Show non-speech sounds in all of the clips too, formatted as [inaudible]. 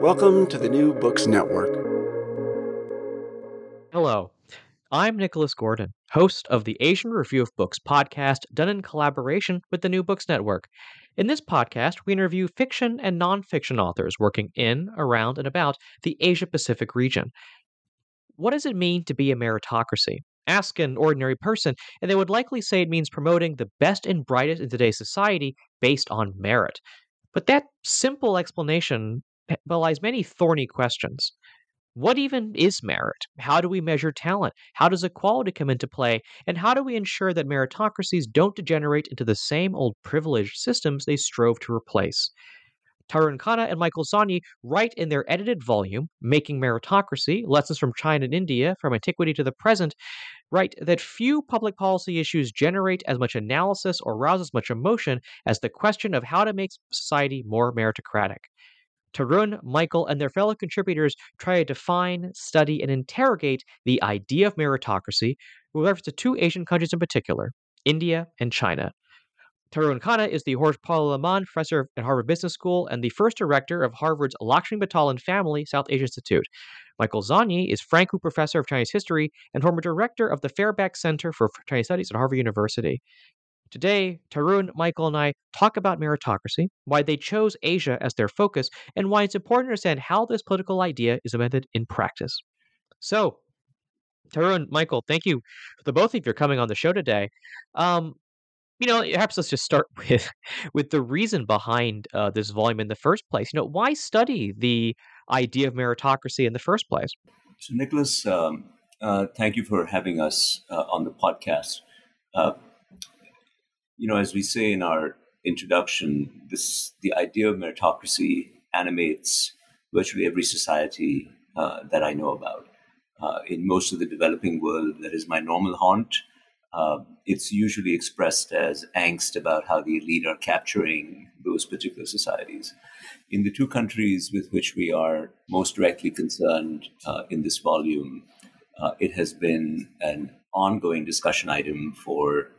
Welcome to the New Books Network. Hello, I'm Nicholas Gordon, host of the Asian Review of Books podcast, done in collaboration with the New Books Network. In this podcast, we interview fiction and nonfiction authors working in, around, and about the Asia Pacific region. What does it mean to be a meritocracy? Ask an ordinary person, and they would likely say it means promoting the best and brightest in today's society based on merit. But that simple explanation belies many thorny questions. What even is merit? How do we measure talent? How does equality come into play? And how do we ensure that meritocracies don't degenerate into the same old privileged systems they strove to replace? Tarun Khanna and Michael Szonyi write in their edited volume, Making Meritocracy Lessons from China and India from Antiquity to the Present, write that few public policy issues generate as much analysis or rouse as much emotion as the question of how to make society more meritocratic. Tarun, Michael, and their fellow contributors try to define, study, and interrogate the idea of meritocracy with reference to two Asian countries in particular, India and China. Tarun Khanna is the Jorge Paulo Lemann Professor at Harvard Business School and the first director of Harvard's Lakshmi Mittal Family South Asia Institute. Michael Szonyi is Frank Wu Professor of Chinese History and former director of the Fairbank Center for Chinese Studies at Harvard University. Today, Tarun, Michael, and I talk about meritocracy, why they chose Asia as their focus, and why it's important to understand how this political idea is implemented in practice. So, Tarun, Michael, thank you for the both of you coming on the show today. Um, you know, perhaps let's just start [laughs] with with the reason behind uh, this volume in the first place. You know, why study the idea of meritocracy in the first place? So, Nicholas, um, uh, thank you for having us uh, on the podcast. You know, as we say in our introduction, this the idea of meritocracy animates virtually every society uh, that I know about. Uh, in most of the developing world, that is my normal haunt. Uh, it's usually expressed as angst about how the elite are capturing those particular societies. In the two countries with which we are most directly concerned uh, in this volume, uh, it has been an ongoing discussion item for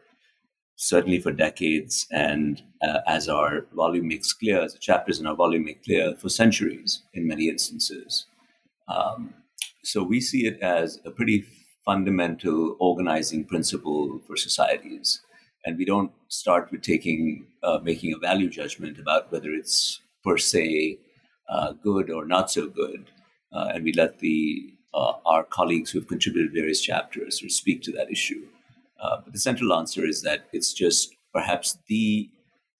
certainly for decades, and uh, as our volume makes clear, as the chapters in our volume make clear, for centuries in many instances. Um, so we see it as a pretty fundamental organizing principle for societies, and we don't start with taking uh, making a value judgment about whether it's per se uh, good or not so good, uh, and we let the uh, our colleagues who have contributed various chapters of speak to that issue. Uh, but the central answer is that it's just perhaps the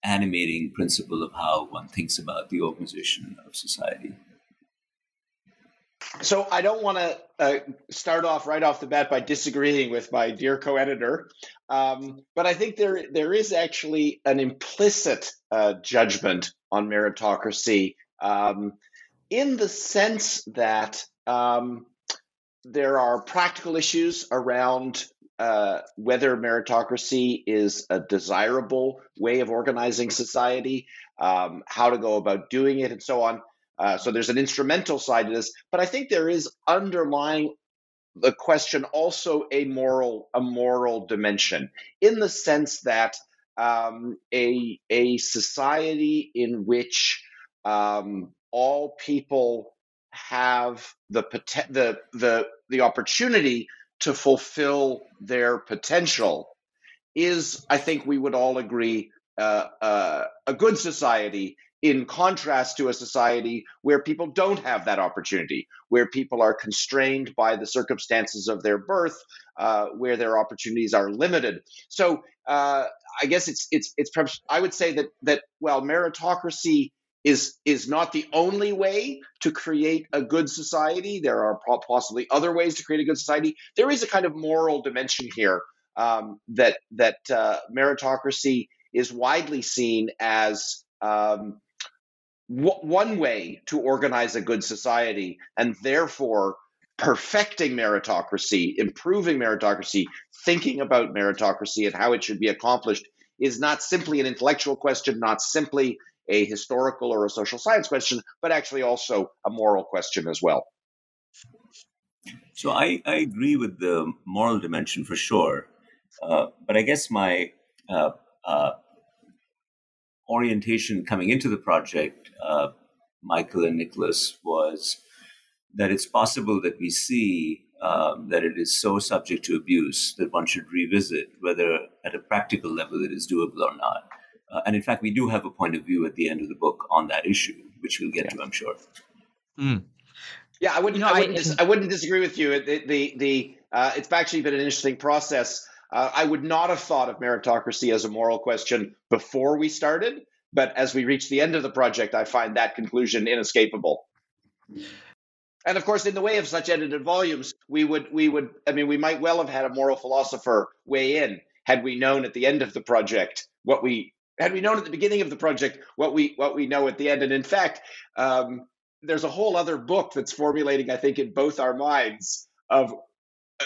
animating principle of how one thinks about the organization of society. So I don't want to uh, start off right off the bat by disagreeing with my dear co-editor, um, but I think there there is actually an implicit uh, judgment on meritocracy um, in the sense that um, there are practical issues around uh, whether meritocracy is a desirable way of organizing society, um, how to go about doing it, and so on. Uh, so there's an instrumental side to this, but I think there is underlying the question also a moral a moral dimension in the sense that um, a a society in which um, all people have the the the the opportunity to fulfill their potential is, I think, we would all agree, uh, uh, a good society in contrast to a society where people don't have that opportunity, where people are constrained by the circumstances of their birth, uh, where their opportunities are limited. So uh, I guess it's it's it's perhaps I would say that that well meritocracy is is not the only way to create a good society. There are possibly other ways to create a good society. There is a kind of moral dimension here um, that that uh, meritocracy is widely seen as um, w- one way to organize a good society, and therefore perfecting meritocracy, improving meritocracy, thinking about meritocracy and how it should be accomplished is not simply an intellectual question, not simply a historical or a social science question, but actually also a moral question as well. So I, I agree with the moral dimension for sure. Uh, but I guess my uh, uh, orientation coming into the project, uh, Michael and Nicholas, was that it's possible that we see um, that it is so subject to abuse that one should revisit whether at a practical level it is doable or not. Uh, and in fact, we do have a point of view at the end of the book on that issue, which we'll get yeah. to, I'm sure. Mm. Yeah, I wouldn't. You know, I, wouldn't I, dis- I, wouldn't disagree with you. The the, the uh, it's actually been an interesting process. Uh, I would not have thought of meritocracy as a moral question before we started, but as we reach the end of the project, I find that conclusion inescapable. And of course, in the way of such edited volumes, we would we would I mean we might well have had a moral philosopher weigh in had we known at the end of the project what we had we known at the beginning of the project what we what we know at the end. And in fact, um, there's a whole other book that's formulating, I think, in both our minds of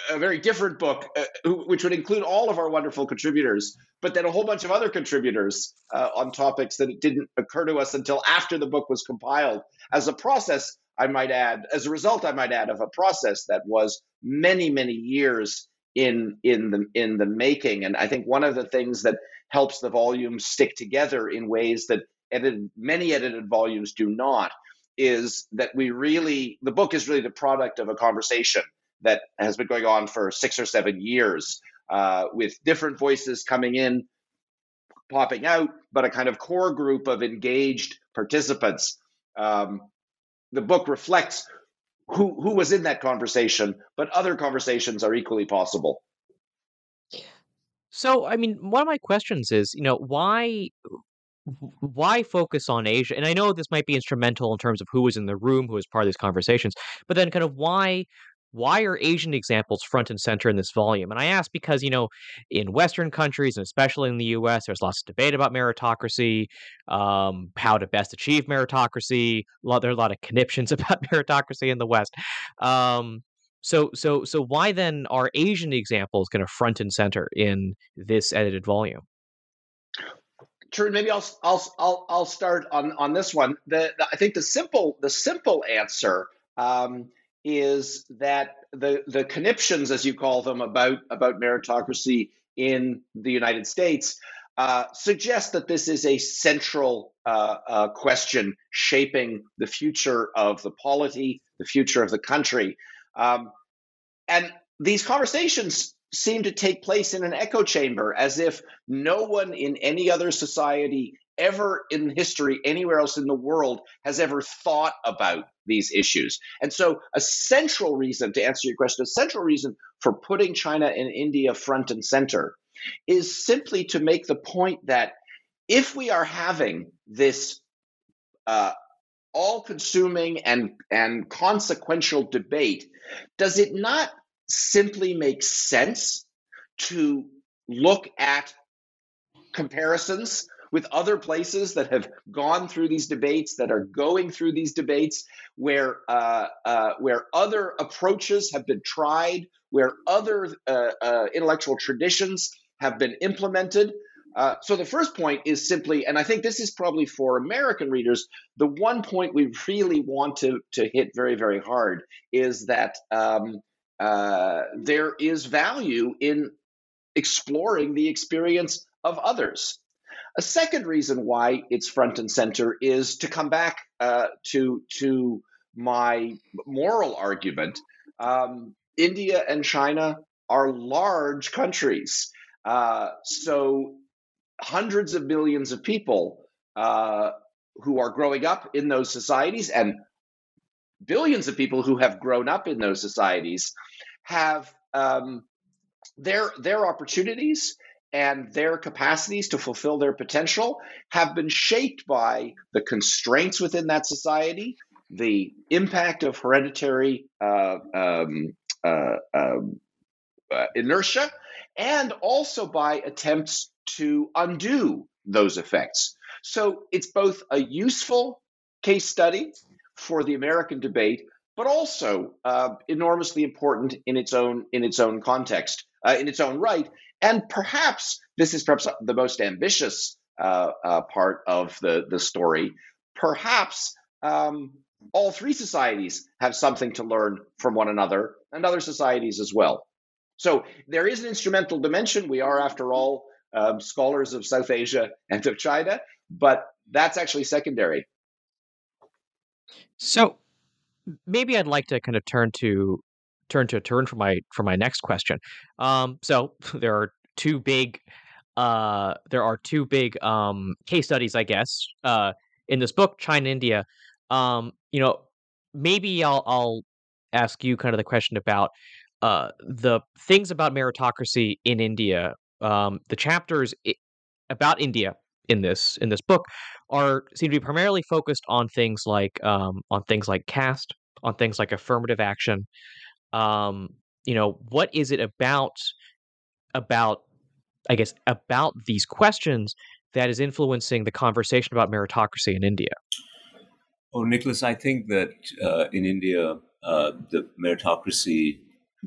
a very different book, uh, which would include all of our wonderful contributors, but then a whole bunch of other contributors uh, on topics that didn't occur to us until after the book was compiled. As a process, I might add, as a result, I might add, of a process that was many, many years in in the in the making. And I think one of the things that helps the volumes stick together in ways that edited, many edited volumes do not is that we really the book is really the product of a conversation that has been going on for six or seven years uh, with different voices coming in, popping out, but a kind of core group of engaged participants. Um, the book reflects who who was in that conversation, but other conversations are equally possible. So, I mean, one of my questions is, you know, why why focus on Asia? And I know this might be instrumental in terms of who was in the room, who was part of these conversations, but then kind of why why are Asian examples front and center in this volume? And I ask because, you know, in Western countries, and especially in the US, there's lots of debate about meritocracy, um, how to best achieve meritocracy. Lot, there are a lot of conniptions [laughs] about meritocracy in the West. Um, so, so, so why then are Asian examples kind of front and center in this edited volume? True. Maybe I'll I'll I'll I'll start on on this one. The, the I think the simple the simple answer um, is that the the conniptions, as you call them, about about meritocracy in the United States uh, suggest that this is a central uh, uh, question shaping the future of the polity, the future of the country, um, and these conversations seem to take place in an echo chamber, as if no one in any other society ever in history anywhere else in the world has ever thought about these issues. And so, a central reason to answer your question, a central reason for putting China and India front and center is simply to make the point that if we are having this uh, all consuming and, and consequential debate, does it not simply make sense to look at comparisons with other places that have gone through these debates, that are going through these debates, where uh, uh, where other approaches have been tried, where other uh, uh intellectual traditions have been implemented. Uh, so the first point is simply, and I think this is probably for American readers, the one point we really want to to hit very very hard is that um, uh, there is value in exploring the experience of others. A second reason why it's front and center is to come back uh, to to my moral argument. Um, India and China are large countries, uh, so hundreds of millions of people uh, who are growing up in those societies and billions of people who have grown up in those societies have um, their their opportunities and their capacities to fulfill their potential have been shaped by the constraints within that society, the impact of hereditary uh, um, uh, um, uh, inertia, and also by attempts to undo those effects. So it's both a useful case study for the American debate, but also uh, enormously important in its own in its own context, uh, in its own right. And perhaps this is perhaps the most ambitious uh, uh part of the the story. Perhaps um, all three societies have something to learn from one another, and other societies as well. So there is an instrumental dimension. We are, after all, um, scholars of South Asia and of China, but that's actually secondary. So maybe I'd like to kind of turn to turn to turn for my for my next question. Um, so [laughs] there are two big uh, there are two big um, case studies, I guess, uh, in this book, China, India. Um, you know, maybe I'll I'll ask you kind of the question about uh, the things about meritocracy in India. Um, the chapters I- about India in this in this book are seem to be primarily focused on things like um, on things like caste, on things like affirmative action. Um, you know, what is it about about I guess about these questions that is influencing the conversation about meritocracy in India? Oh, Nicholas, I think that uh, in India, uh, the meritocracy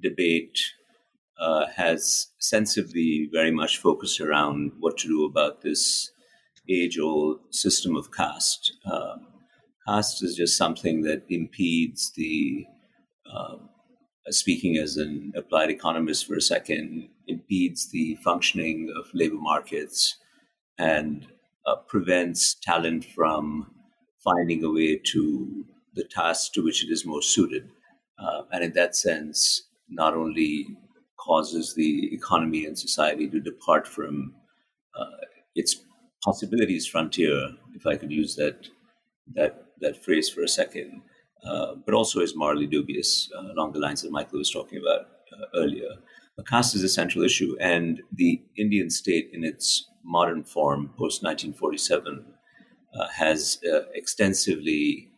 debate uh, has sensibly very much focused around what to do about this age old system of caste. Um, caste is just something that impedes the, uh, speaking as an applied economist for a second, impedes the functioning of labor markets and uh, prevents talent from finding a way to the task to which it is most suited. Uh, and in that sense, not only causes the economy and society to depart from uh, its possibilities frontier, if I could use that that that phrase for a second, uh, but also is morally dubious uh, along the lines that Michael was talking about uh, earlier. The caste is a central issue, and the Indian state, in its modern form, post 1947, uh, has extensively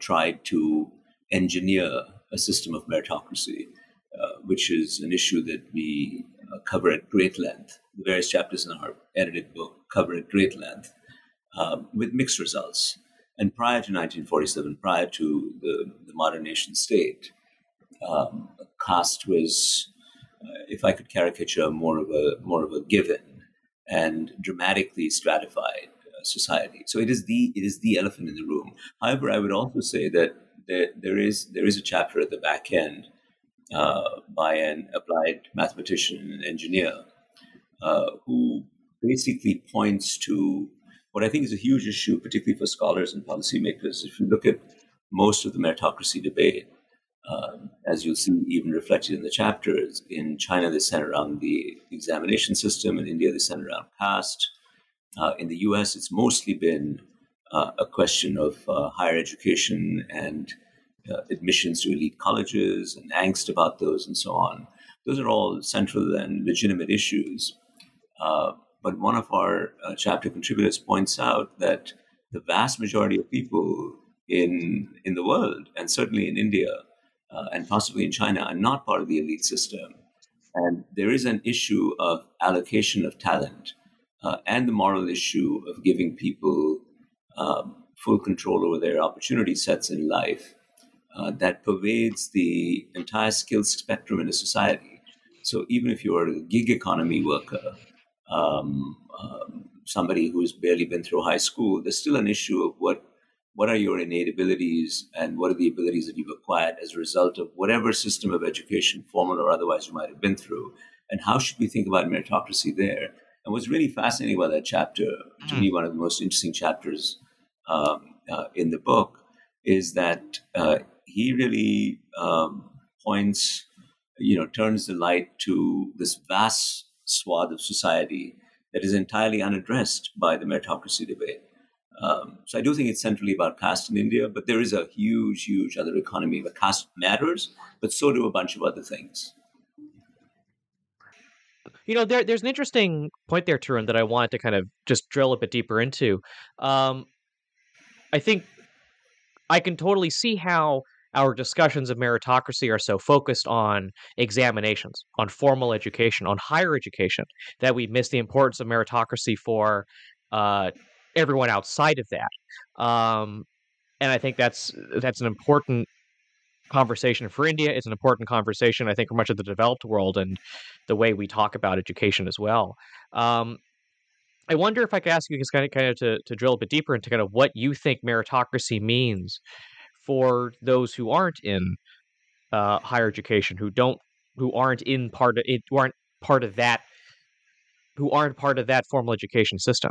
tried to engineer a system of meritocracy, which is an issue that we cover at great length. The various chapters in our edited book cover at great length, um, with mixed results. And prior to 1947, prior to the, the modern nation state, um, caste was, uh, if I could caricature, more of a more of a given and dramatically stratified uh, society. So it is the it is the elephant in the room. However, I would also say that there, there is there is a chapter at the back end uh, by an applied mathematician and engineer uh, who basically points to what I think is a huge issue, particularly for scholars and policymakers. If you look at most of the meritocracy debate, um, as you'll see even reflected in the chapters, in China they center around the examination system, in India they center around caste. Uh, in the US, it's mostly been uh, a question of uh, higher education and uh, admissions to elite colleges and angst about those and so on. Those are all central and legitimate issues. But one of our uh, chapter contributors points out that the vast majority of people in in the world, and certainly in India uh, and possibly in China, are not part of the elite system. And there is an issue of allocation of talent uh, and the moral issue of giving people um, full control over their opportunity sets in life uh, that pervades the entire skills spectrum in a society. So even if you're a gig economy worker, um, um, somebody who's barely been through high school, there's still an issue of what what are your innate abilities and what are the abilities that you've acquired as a result of whatever system of education, formal or otherwise, you might have been through, and how should we think about meritocracy there? And what's really fascinating about that chapter, to mm. me, one of the most interesting chapters um, uh, in the book, is that uh, he really um, points, you know, turns the light to this vast swath of society that is entirely unaddressed by the meritocracy debate. Um, so I do think it's centrally about caste in India, but there is a huge, huge other economy where caste matters, but so do a bunch of other things. You know, there, there's an interesting point there, Tarun, that I wanted to kind of just drill a bit deeper into. Um, I think I can totally see how our discussions of meritocracy are so focused on examinations, on formal education, on higher education, that we miss the importance of meritocracy for uh, everyone outside of that. Um, and I think that's that's an important conversation for India. It's an important conversation, I think, for much of the developed world and the way we talk about education as well. Um, I wonder if I could ask you just kind of, kind of to, to drill a bit deeper into kind of what you think meritocracy means for those who aren't in uh, higher education, who don't, who aren't in part of it, who aren't part of that, who aren't part of that formal education system.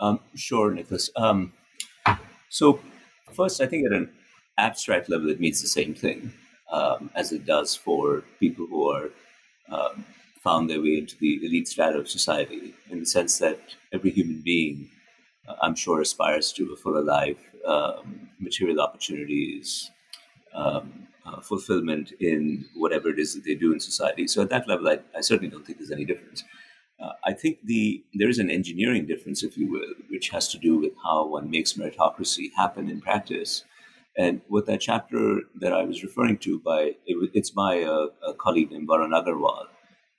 Um, sure, Nicholas. Um, so, first, I think at an abstract level, it means the same thing um, as it does for people who are um, found their way into the elite strata of society, in the sense that every human being, I'm sure, aspires to a fuller life, um, material opportunities, um, uh, fulfillment in whatever it is that they do in society. So, at that level, I, I certainly don't think there's any difference. Uh, I think the there is an engineering difference, if you will, which has to do with how one makes meritocracy happen in practice. And what that chapter that I was referring to by it, it's by a, a, colleague named Varun Aggarwal,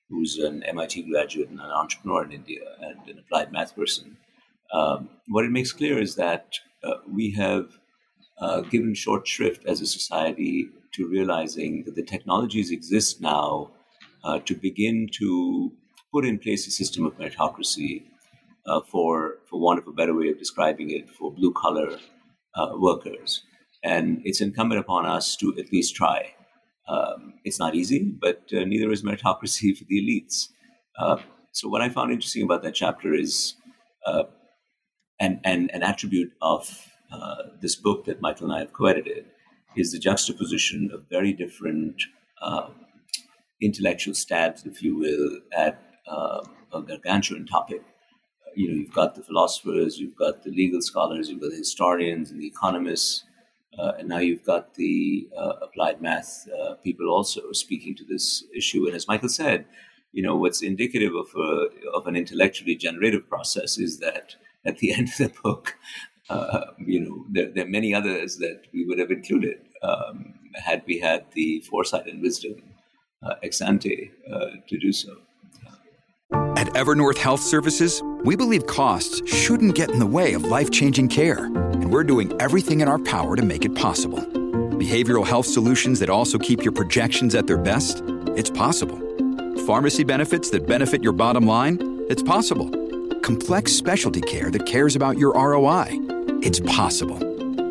who's an MIT graduate and an entrepreneur in India and an applied math person. Um, what it makes clear is that uh, we have uh, given short shrift as a society to realizing that the technologies exist now uh, to begin to put in place a system of meritocracy uh, for, for want of a better way of describing it, for blue collar uh, workers. And it's incumbent upon us to at least try. Um, it's not easy, but uh, neither is meritocracy [laughs] for the elites. So, what I found interesting about that chapter is uh, an, an, attribute of uh, this book that Michael and I have co edited is the juxtaposition of very different um, intellectual stabs, if you will, at uh, a gargantuan topic. You know, you've got the philosophers, you've got the legal scholars, you've got the historians and the economists, uh, and now you've got the uh, applied math uh, people also speaking to this issue. And as Michael said, you know, what's indicative of a, of an intellectually generative process is that at the [laughs] end of the book, uh, you know, there, there, are many others that we would have included um, had we had the foresight and wisdom uh, ex ante uh, to do so. At Evernorth Health Services, we believe costs shouldn't get in the way of life changing care, and we're doing everything in our power to make it possible. Behavioral health solutions that also keep your projections at their best? It's possible. Pharmacy benefits that benefit your bottom line? It's possible. Complex specialty care that cares about your ROI? It's possible.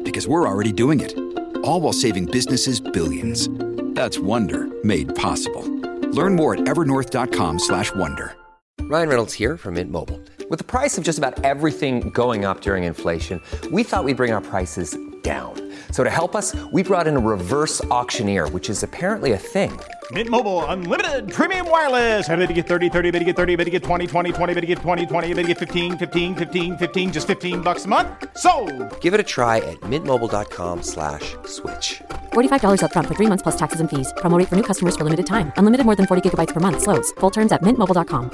Because we're already doing it. All while saving businesses billions. That's Wonder made possible. Learn more at evernorth.com/wonder. Ryan Reynolds here from Mint Mobile. With the price of just about everything going up during inflation, we thought we'd bring our prices down. So to help us, we brought in a reverse auctioneer, which is apparently a thing. Mint Mobile unlimited premium wireless. Ready to get 30, 30, bit to get 30, bit to get 20, 20, 20, bit to get 20, 20, bit to get 15, 15, 15, 15 just 15 bucks a month. So, Give it a try at mintmobile.com/switch. slash $45 up front for 3 months plus taxes and fees. Promo rate for new customers for limited time. Unlimited more than 40 gigabytes per month slows. Full terms at mintmobile.com.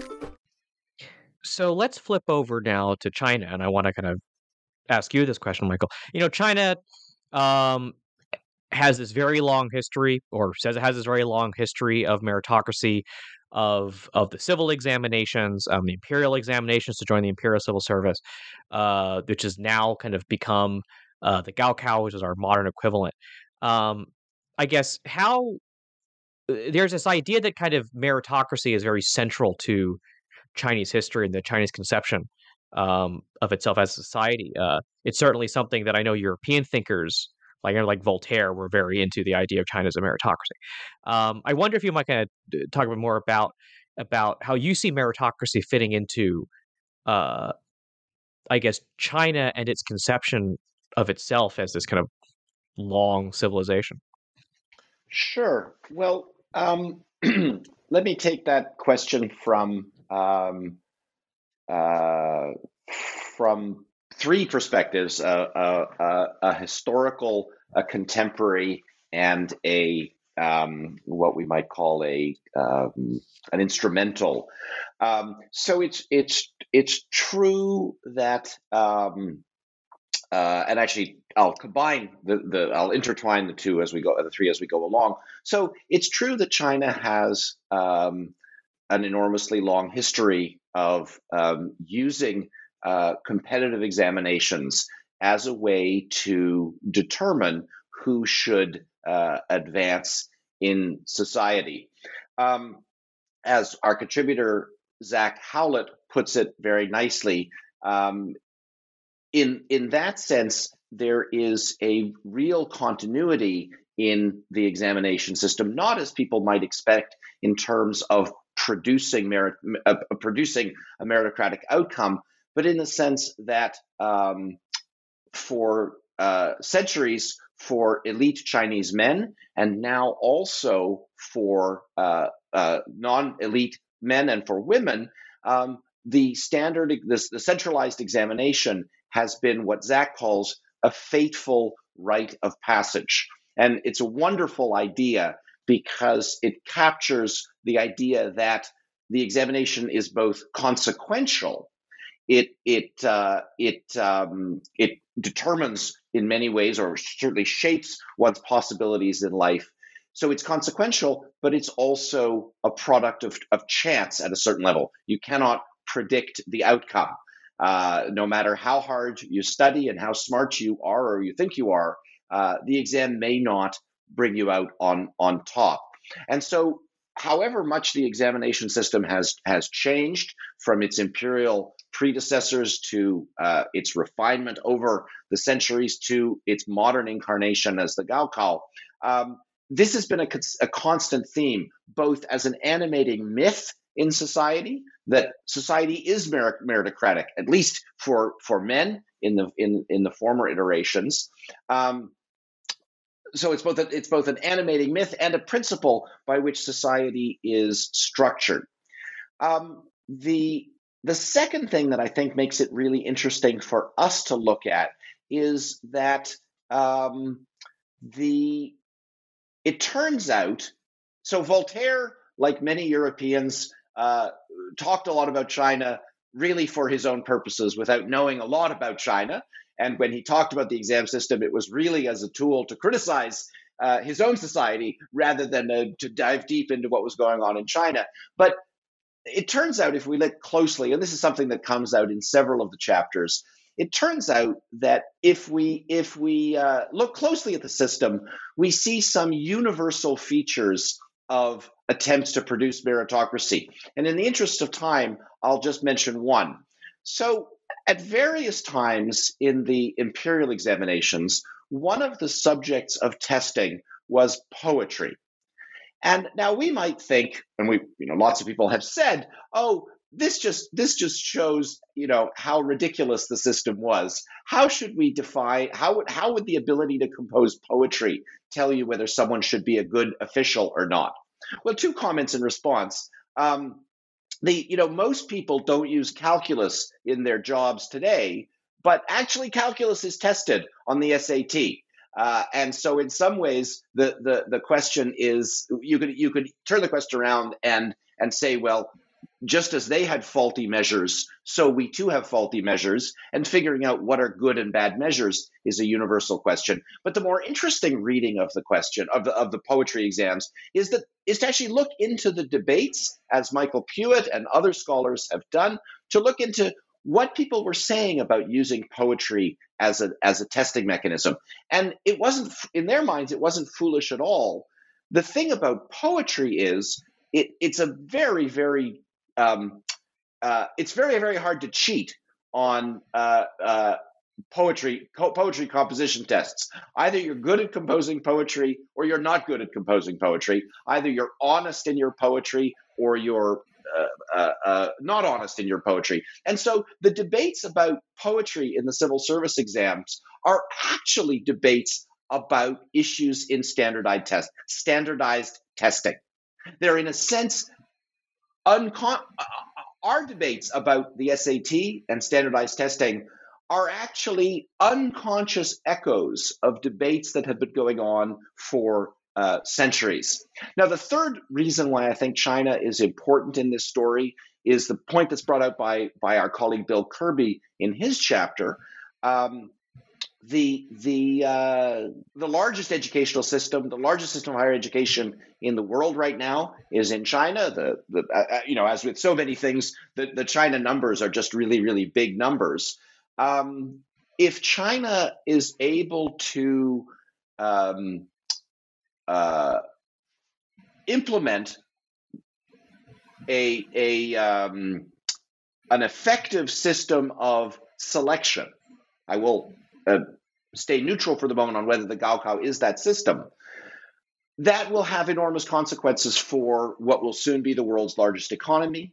So, let's flip over now to China and I want to kind of ask you this question, Michael. You know, China um, has this very long history, or says it has this very long history of meritocracy, of of the civil examinations, um, the imperial examinations to join the imperial civil service, uh, which has now kind of become uh, the Gaokao, which is our modern equivalent. Um, I guess how uh, there's this idea that kind of meritocracy is very central to Chinese history and the Chinese conception um, of itself as a society. Uh, it's certainly something that I know European thinkers like like Voltaire were very into the idea of China as a meritocracy. Um, I wonder if you might kind of talk a bit more about about how you see meritocracy fitting into, uh, I guess, China and its conception of itself as this kind of long civilization. Sure. Well, um, [clears throat] let me take that question from um, uh, from three perspectives: uh, a historical, a contemporary, and a um, what we might call a um, an instrumental. Um, so it's it's it's true that um, uh, and actually I'll combine the, the I'll intertwine the two as we go the three as we go along. So it's true that China has um, an enormously long history of um, using uh, competitive examinations as a way to determine who should uh, advance in society. Um, as our contributor Zach Howlett puts it very nicely, um, in in that sense, there is a real continuity in the examination system, not as people might expect in terms of producing merit, uh, producing a meritocratic outcome, but in the sense that um, for uh, centuries, for elite Chinese men, and now also for uh, uh non-elite men and for women, um, the standard, the, the centralized examination has been what Zach calls a fateful rite of passage. And it's a wonderful idea because it captures the idea that the examination is both consequential. It it uh, it um, it determines in many ways, or certainly shapes one's possibilities in life. So it's consequential, but it's also a product of, of chance at a certain level. You cannot predict the outcome. Uh, no matter how hard you study and how smart you are or you think you are, uh, the exam may not bring you out on on top. And so, however much the examination system has has changed from its imperial predecessors to uh, its refinement over the centuries to its modern incarnation as the Gaokao, um, this has been a, a constant theme, both as an animating myth in society that society is meritocratic, at least for for men in the in in the former iterations. Um, so it's both a, it's both an animating myth and a principle by which society is structured. Um, the the second thing that I think makes it really interesting for us to look at is that um, the it turns out so Voltaire, like many Europeans, uh, talked a lot about China really for his own purposes without knowing a lot about China. And when he talked about the exam system, it was really as a tool to criticize uh, his own society rather than uh, to dive deep into what was going on in China. But it turns out, if we look closely, and this is something that comes out in several of the chapters, it turns out that if we if we uh, look closely at the system, we see some universal features of attempts to produce meritocracy. And in the interest of time, I'll just mention one. So, at various times in the imperial examinations, one of the subjects of testing was poetry. And now we might think, and we, you know, lots of people have said, oh, this just this just shows you know how ridiculous the system was how should we define how would how would the ability to compose poetry tell you whether someone should be a good official or not well, two comments in response. Um, the you know most people don't use calculus in their jobs today, but actually calculus is tested on the SAT. Uh, and so, in some ways, the, the the question is you could you could turn the question around and and say, well, just as they had faulty measures, so we too have faulty measures, and figuring out what are good and bad measures is a universal question. But the more interesting reading of the question of the of the poetry exams is that is to actually look into the debates, as Michael Puett and other scholars have done, to look into what people were saying about using poetry as a as a testing mechanism. And it wasn't in their minds, it wasn't foolish at all. The thing about poetry is it, it's a very, very um, uh, it's very, very hard to cheat on uh, uh, poetry co- poetry composition tests. Either you're good at composing poetry or you're not good at composing poetry. Either you're honest in your poetry or you're uh, uh, uh, not honest in your poetry. And so the debates about poetry in the civil service exams are actually debates about issues in standardized test standardized testing. They're in a sense uncon- uh, our debates about the SAT and standardized testing are actually unconscious echoes of debates that have been going on for uh, centuries. Now, the third reason why I think China is important in this story is the point that's brought out by, by our colleague Bill Kirby in his chapter. Um, the the uh, the largest educational system, the largest system of higher education in the world right now is in China. The the uh, uh, you know as with so many things, the the China numbers are just really really big numbers. Um, if China is able to um, uh, implement a a um, an effective system of selection, I will uh, stay neutral for the moment on whether the Gaokao is that system. That will have enormous consequences for what will soon be the world's largest economy.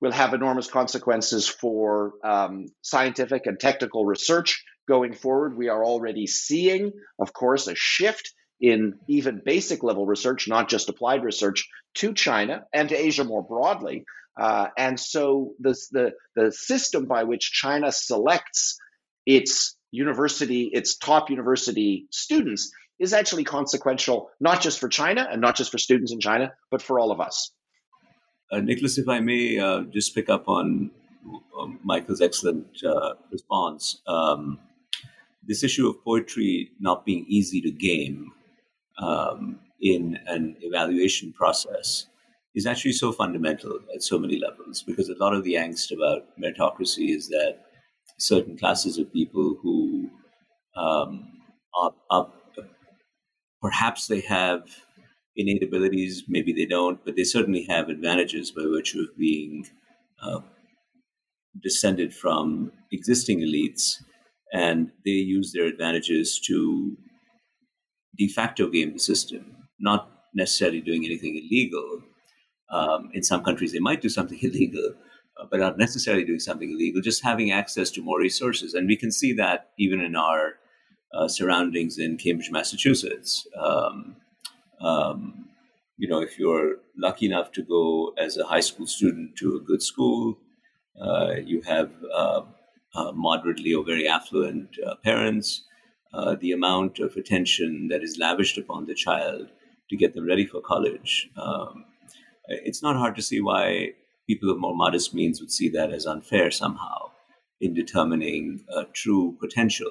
Will have enormous consequences for um, scientific and technical research going forward. We are already seeing, of course, a shift in even basic level research, not just applied research, to China and to Asia more broadly. Uh, and so the, the, the system by which China selects its university, its top university students, is actually consequential, not just for China and not just for students in China, but for all of us. Uh, Nicholas, if I may uh, just pick up on um, Michael's excellent uh, response. Um, this issue of poetry not being easy to game um, in an evaluation process is actually so fundamental at so many levels because a lot of the angst about meritocracy is that certain classes of people who um, are, are, perhaps they have innate abilities, maybe they don't, but they certainly have advantages by virtue of being uh, descended from existing elites, and they use their advantages to de facto game the system, not necessarily doing anything illegal. Um, in some countries, they might do something [laughs] illegal, uh, but not necessarily doing something illegal, just having access to more resources. And we can see that even in our uh, surroundings in Cambridge, Massachusetts. Um, um, you know, if you're lucky enough to go as a high school student to a good school, uh, you have uh, uh, moderately or very affluent parents, the amount of attention that is lavished upon the child to get them ready for college. Um, it's not hard to see why people of more modest means would see that as unfair somehow in determining uh, true potential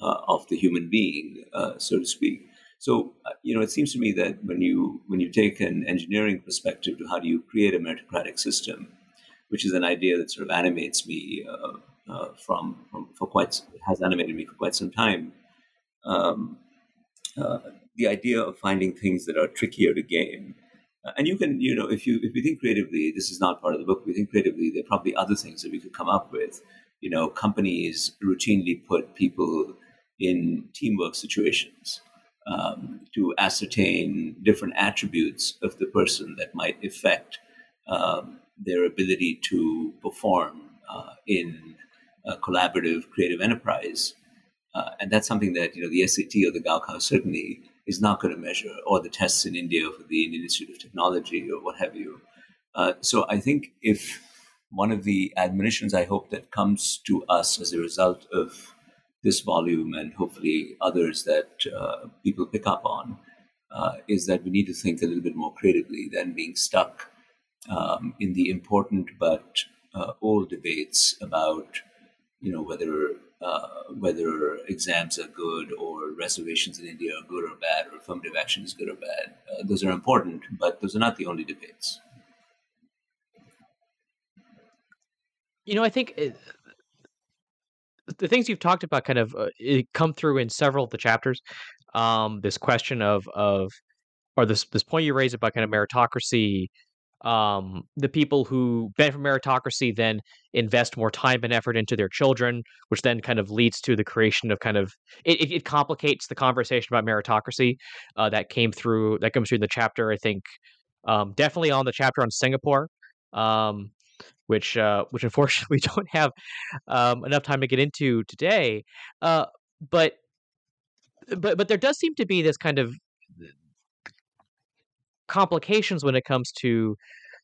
uh, of the human being, uh, so to speak. So, uh, you know, it seems to me that when you when you take an engineering perspective to how do you create a meritocratic system, which is an idea that sort of animates me uh, uh, from, from, for quite has animated me for quite some time. Um, the idea of finding things that are trickier to game and you can you know if you if we think creatively this is not part of the book we think creatively there are probably other things that we could come up with. You know companies routinely put people in teamwork situations um, to ascertain different attributes of the person that might affect um, their ability to perform uh, in a collaborative creative enterprise. Uh, and that's something that you know the SAT or the Gaokao certainly is not going to measure, or the tests in India for the Indian Institute of Technology or what have you. Uh, so I think if one of the admonitions I hope that comes to us as a result of this volume and hopefully others that uh, people pick up on uh, is that we need to think a little bit more creatively than being stuck um, in the important but uh, old debates about you know whether uh, whether exams are good or reservations in India are good or bad or affirmative action is good or bad. Uh, those are important, but those are not the only debates. You know, I think it, the things you've talked about kind of uh, come through in several of the chapters. Um, this question of of or this this point you raise about kind of meritocracy um, the people who benefit from meritocracy then invest more time and effort into their children, which then kind of leads to the creation of kind of it, it, complicates the conversation about meritocracy uh, that came through that comes through the chapter. I think um, definitely on the chapter on Singapore, um, which uh, which [laughs] unfortunately we don't have um, enough time to get into today. Uh, but but but there does seem to be this kind of complications when it comes to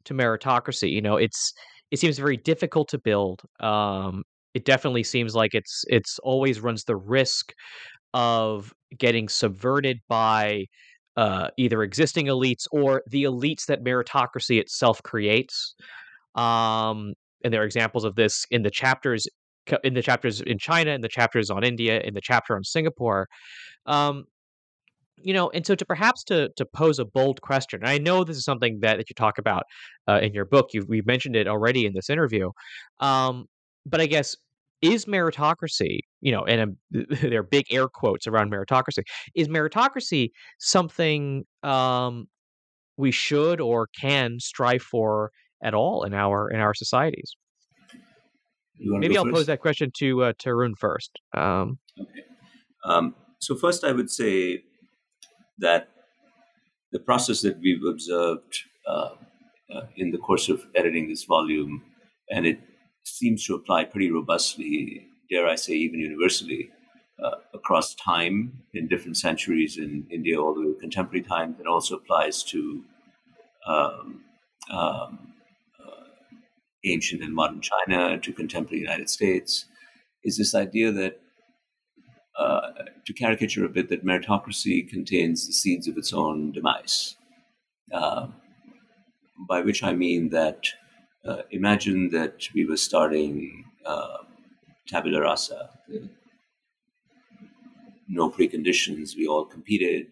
to meritocracy. You know, it's it seems very difficult to build. Um, it definitely seems like it's it's always runs the risk of getting subverted by uh, either existing elites or the elites that meritocracy itself creates. Um, and there are examples of this in the chapters in the chapters in China, in the chapters on India, in the chapter on Singapore. Um, you know, and so to perhaps to to pose a bold question, and I know this is something that, that you talk about uh, in your book. You we mentioned it already in this interview, um, but I guess is meritocracy, you know, and um, [laughs] there are big air quotes around meritocracy. Is meritocracy something um, we should or can strive for at all in our in our societies? Maybe I'll first? pose that question to uh, to Tarun first. Um, okay. Um, so first, I would say that the process that we've observed uh, uh, in the course of editing this volume, and it seems to apply pretty robustly, dare I say, even universally, uh, across time in different centuries in India, all the way to contemporary times. It also applies to um, um, uh, ancient and modern China, to contemporary United States. Is this idea that uh, to caricature a bit, that meritocracy contains the seeds of its own demise. Uh, by which I mean that uh, imagine that we were starting um, tabula rasa, no preconditions, we all competed.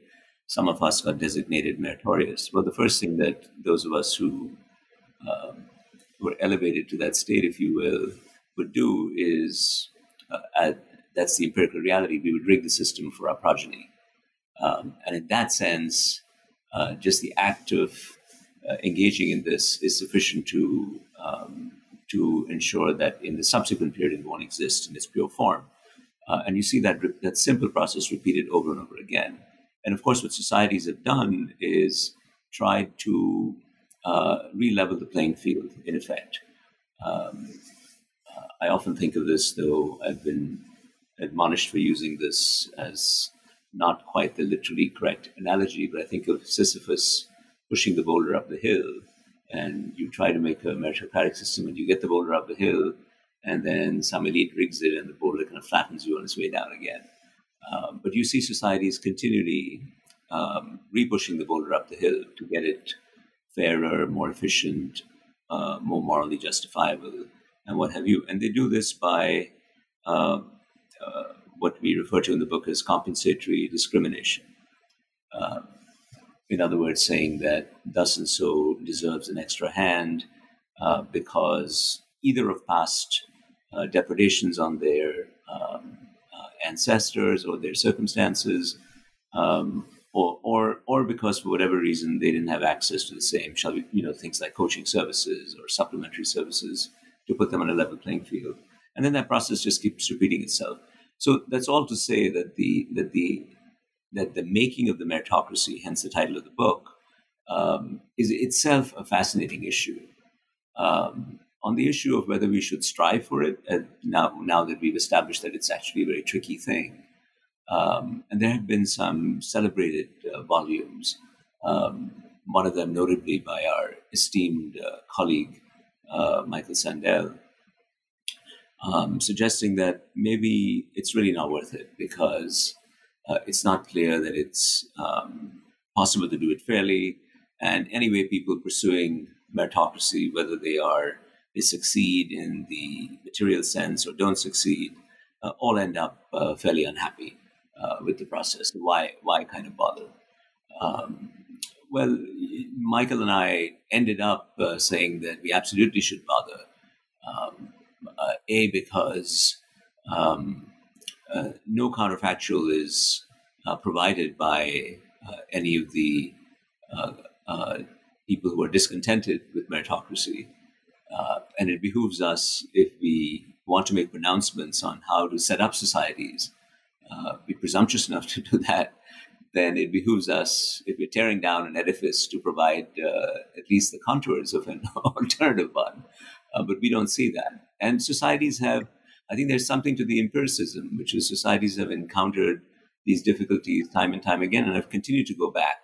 Some of us got designated meritorious. Well, the first thing that those of us who um, were elevated to that state, if you will, would do is uh, at, that's the empirical reality. We would rig the system for our progeny. Um, and in that sense, uh, just the act of uh, engaging in this is sufficient to um, to ensure that in the subsequent period it won't exist in its pure form. Uh, and you see that that simple process repeated over and over again. And of course, what societies have done is tried to uh, re-level the playing field. In effect, um, uh, I often think of this, though I've been admonished for using this as not quite the literally correct analogy, but I think of Sisyphus pushing the boulder up the hill, and you try to make a meritocratic system, and you get the boulder up the hill, and then some elite rigs it, and the boulder kind of flattens you on its way down again. Um, but you see societies continually um, repushing the boulder up the hill to get it fairer, more efficient, uh, more morally justifiable, and what have you. And they do this by uh, uh, what we refer to in the book as compensatory discrimination. Uh, in other words, saying that thus and so deserves an extra hand uh, because either of past uh, depredations on their um, ancestors or their circumstances, um, or, or, or because for whatever reason they didn't have access to the same, shall we, you know, things like coaching services or supplementary services to put them on a level playing field. And then that process just keeps repeating itself. So that's all to say that the that the that the making of the meritocracy, hence the title of the book, um, is itself a fascinating issue. Um, on the issue of whether we should strive for it, uh, now now that we've established that it's actually a very tricky thing, um, and there have been some celebrated uh, volumes. Um, one of them, notably by our esteemed uh, colleague uh, Michael Sandel, um, suggesting that maybe it's really not worth it because uh, it's not clear that it's um, possible to do it fairly. And anyway, people pursuing meritocracy, whether they are they succeed in the material sense or don't succeed, uh, all end up uh, fairly unhappy uh, with the process. Why why kind of bother? Um, well, Michael and I ended up uh, saying that we absolutely should bother. Um, uh, a because um, uh, no counterfactual is uh, provided by uh, any of the uh, people who are discontented with meritocracy. And it behooves us, if we want to make pronouncements on how to set up societies, be presumptuous enough to do that, then it behooves us, if we're tearing down an edifice, to provide uh, at least the contours of an [laughs] alternative one. Uh, but we don't see that. And societies have, I think there's something to the empiricism, which is societies have encountered these difficulties time and time again and have continued to go back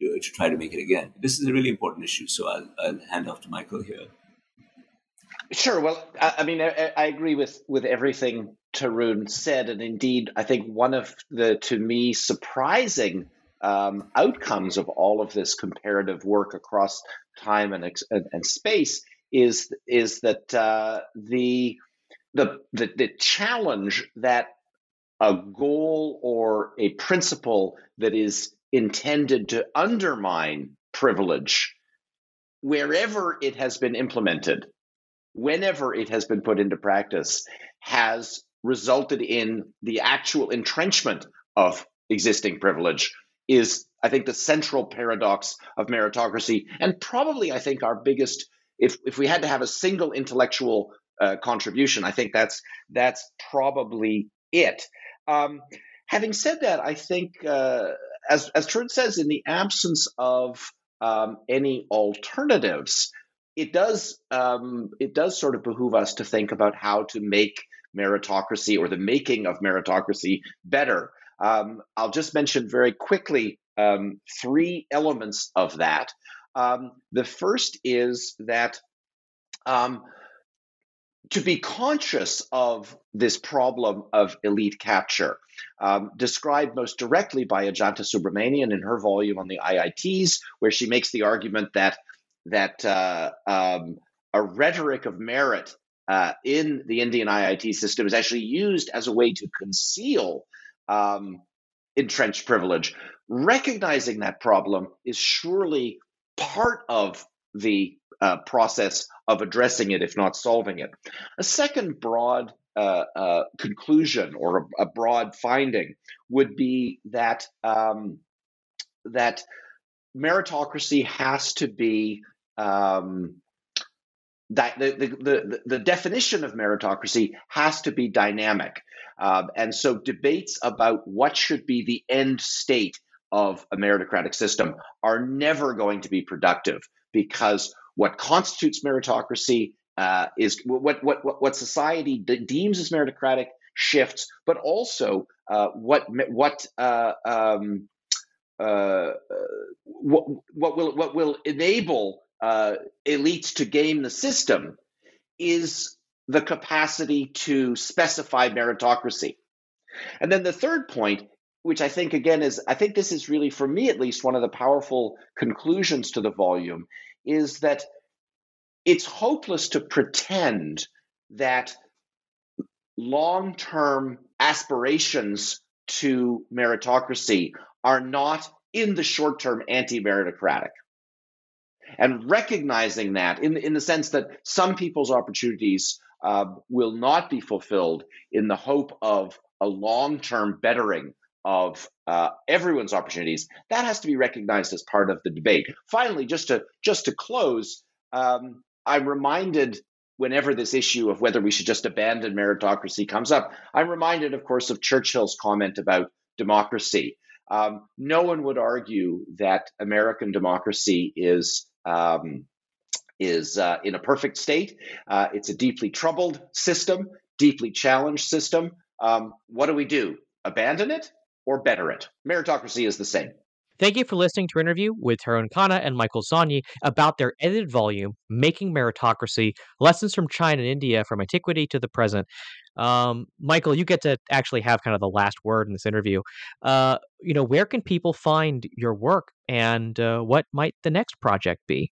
to, to try to make it again. This is a really important issue, so I'll, I'll hand off to Michael here. Sure. Well, I, I mean, I, I, agree with with everything Tarun said, and indeed, I think one of the to me surprising um, outcomes of all of this comparative work across time and and, and space is is that uh, the, the the the challenge that a goal or a principle that is intended to undermine privilege wherever it has been implemented whenever it has been put into practice, has resulted in the actual entrenchment of existing privilege is i think the central paradox of meritocracy and probably i think our biggest if if we had to have a single intellectual uh, contribution i think that's that's probably it um, having said that i think uh, as as Tarun says in the absence of um, any alternatives it does um, it does sort of behoove us to think about how to make meritocracy or the making of meritocracy better. Um, I'll just mention very quickly um, three elements of that. Um, the first is that um, to be conscious of this problem of elite capture, um, described most directly by Ajantha Subramanian in her volume on the IITs, where she makes the argument that that uh, um, a rhetoric of merit uh, in the Indian IIT system is actually used as a way to conceal um, entrenched privilege. Recognizing that problem is surely part of the uh, process of addressing it, if not solving it. A second broad uh, uh, conclusion or a, a, broad finding would be that um, that meritocracy has to be um, that the, the, the, the, definition of meritocracy has to be dynamic. Um, and so debates about what should be the end state of a meritocratic system are never going to be productive because what constitutes meritocracy uh, is what, what, what, what society de- deems as meritocratic shifts, but also uh, what, what uh, um, uh, what, what will what will enable uh, elites to game the system is the capacity to specify meritocracy. And then the third point, which I think again is, I think this is really, for me at least, one of the powerful conclusions to the volume, is that it's hopeless to pretend that long term aspirations to meritocracy are not in the short term anti meritocratic. And recognizing that in, in the sense that some people's opportunities uh, will not be fulfilled in the hope of a long term bettering of uh, everyone's opportunities, that has to be recognized as part of the debate. Finally, just to just to close, um, I'm reminded whenever this issue of whether we should just abandon meritocracy comes up, I'm reminded, of course, of Churchill's comment about democracy. Um, no one would argue that American democracy is um, is uh, in a perfect state. Uh, it's a deeply troubled system, deeply challenged system. Um, what do we do? Abandon it or better it? Meritocracy is the same. Thank you for listening to our interview with Tarun Khanna and Michael Szonyi about their edited volume, Making Meritocracy Lessons from China and India from Antiquity to the Present. Um, Michael, you get to actually have kind of the last word in this interview. Uh, you know, where can people find your work and uh, what might the next project be?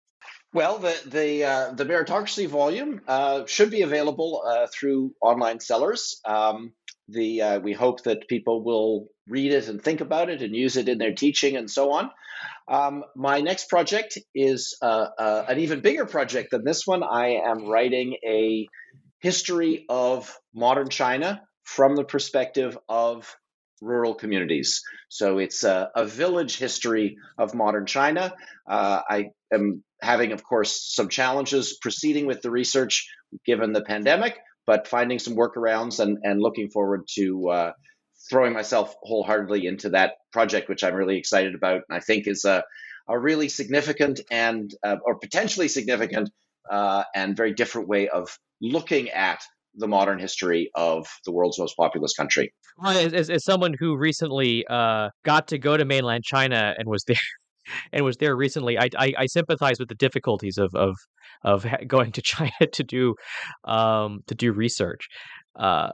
Well, the the uh, the meritocracy volume uh, should be available uh, through online sellers. Um, the uh, we hope that people will read it and think about it and use it in their teaching and so on. Um, my next project is uh, uh, an even bigger project than this one. I am writing a history of modern China from the perspective of rural communities. So it's a, a village history of modern China. Uh, I am having, of course, some challenges proceeding with the research given the pandemic, but finding some workarounds and, and looking forward to uh, throwing myself wholeheartedly into that project, which I'm really excited about and I think is a, a really significant and uh, or potentially significant uh, and very different way of looking at the modern history of the world's most populous country. Well, as, as someone who recently uh, got to go to mainland China and was there and was there recently, I, I, I sympathize with the difficulties of of of going to [laughs] China to do um, to do research. Uh,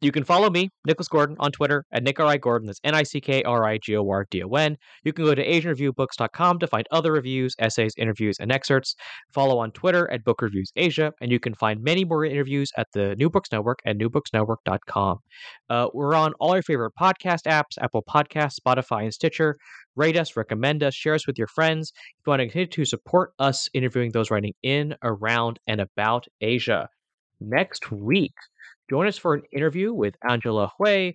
you can follow me, Nicholas Gordon, on Twitter at Nick R. I. Gordon. That's N I C K R I G O R D O N. You can go to AsianReviewBooks.com to find other reviews, essays, interviews, and excerpts. Follow on Twitter at Book Reviews Asia, and you can find many more interviews at the New Books Network at NewBooksNetwork.com. Uh, we're on all your favorite podcast apps Apple Podcasts, Spotify, and Stitcher. Rate us, recommend us, share us with your friends. If you want to continue to support us interviewing those writing in, around, and about Asia. Next week, Join us for an interview with Angela Hui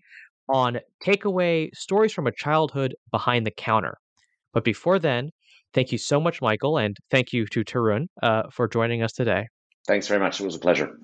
on Takeaway Stories from a Childhood Behind the Counter. But before then, thank you so much, Michael, and thank you to Tarun uh, for joining us today. Thanks very much. It was a pleasure.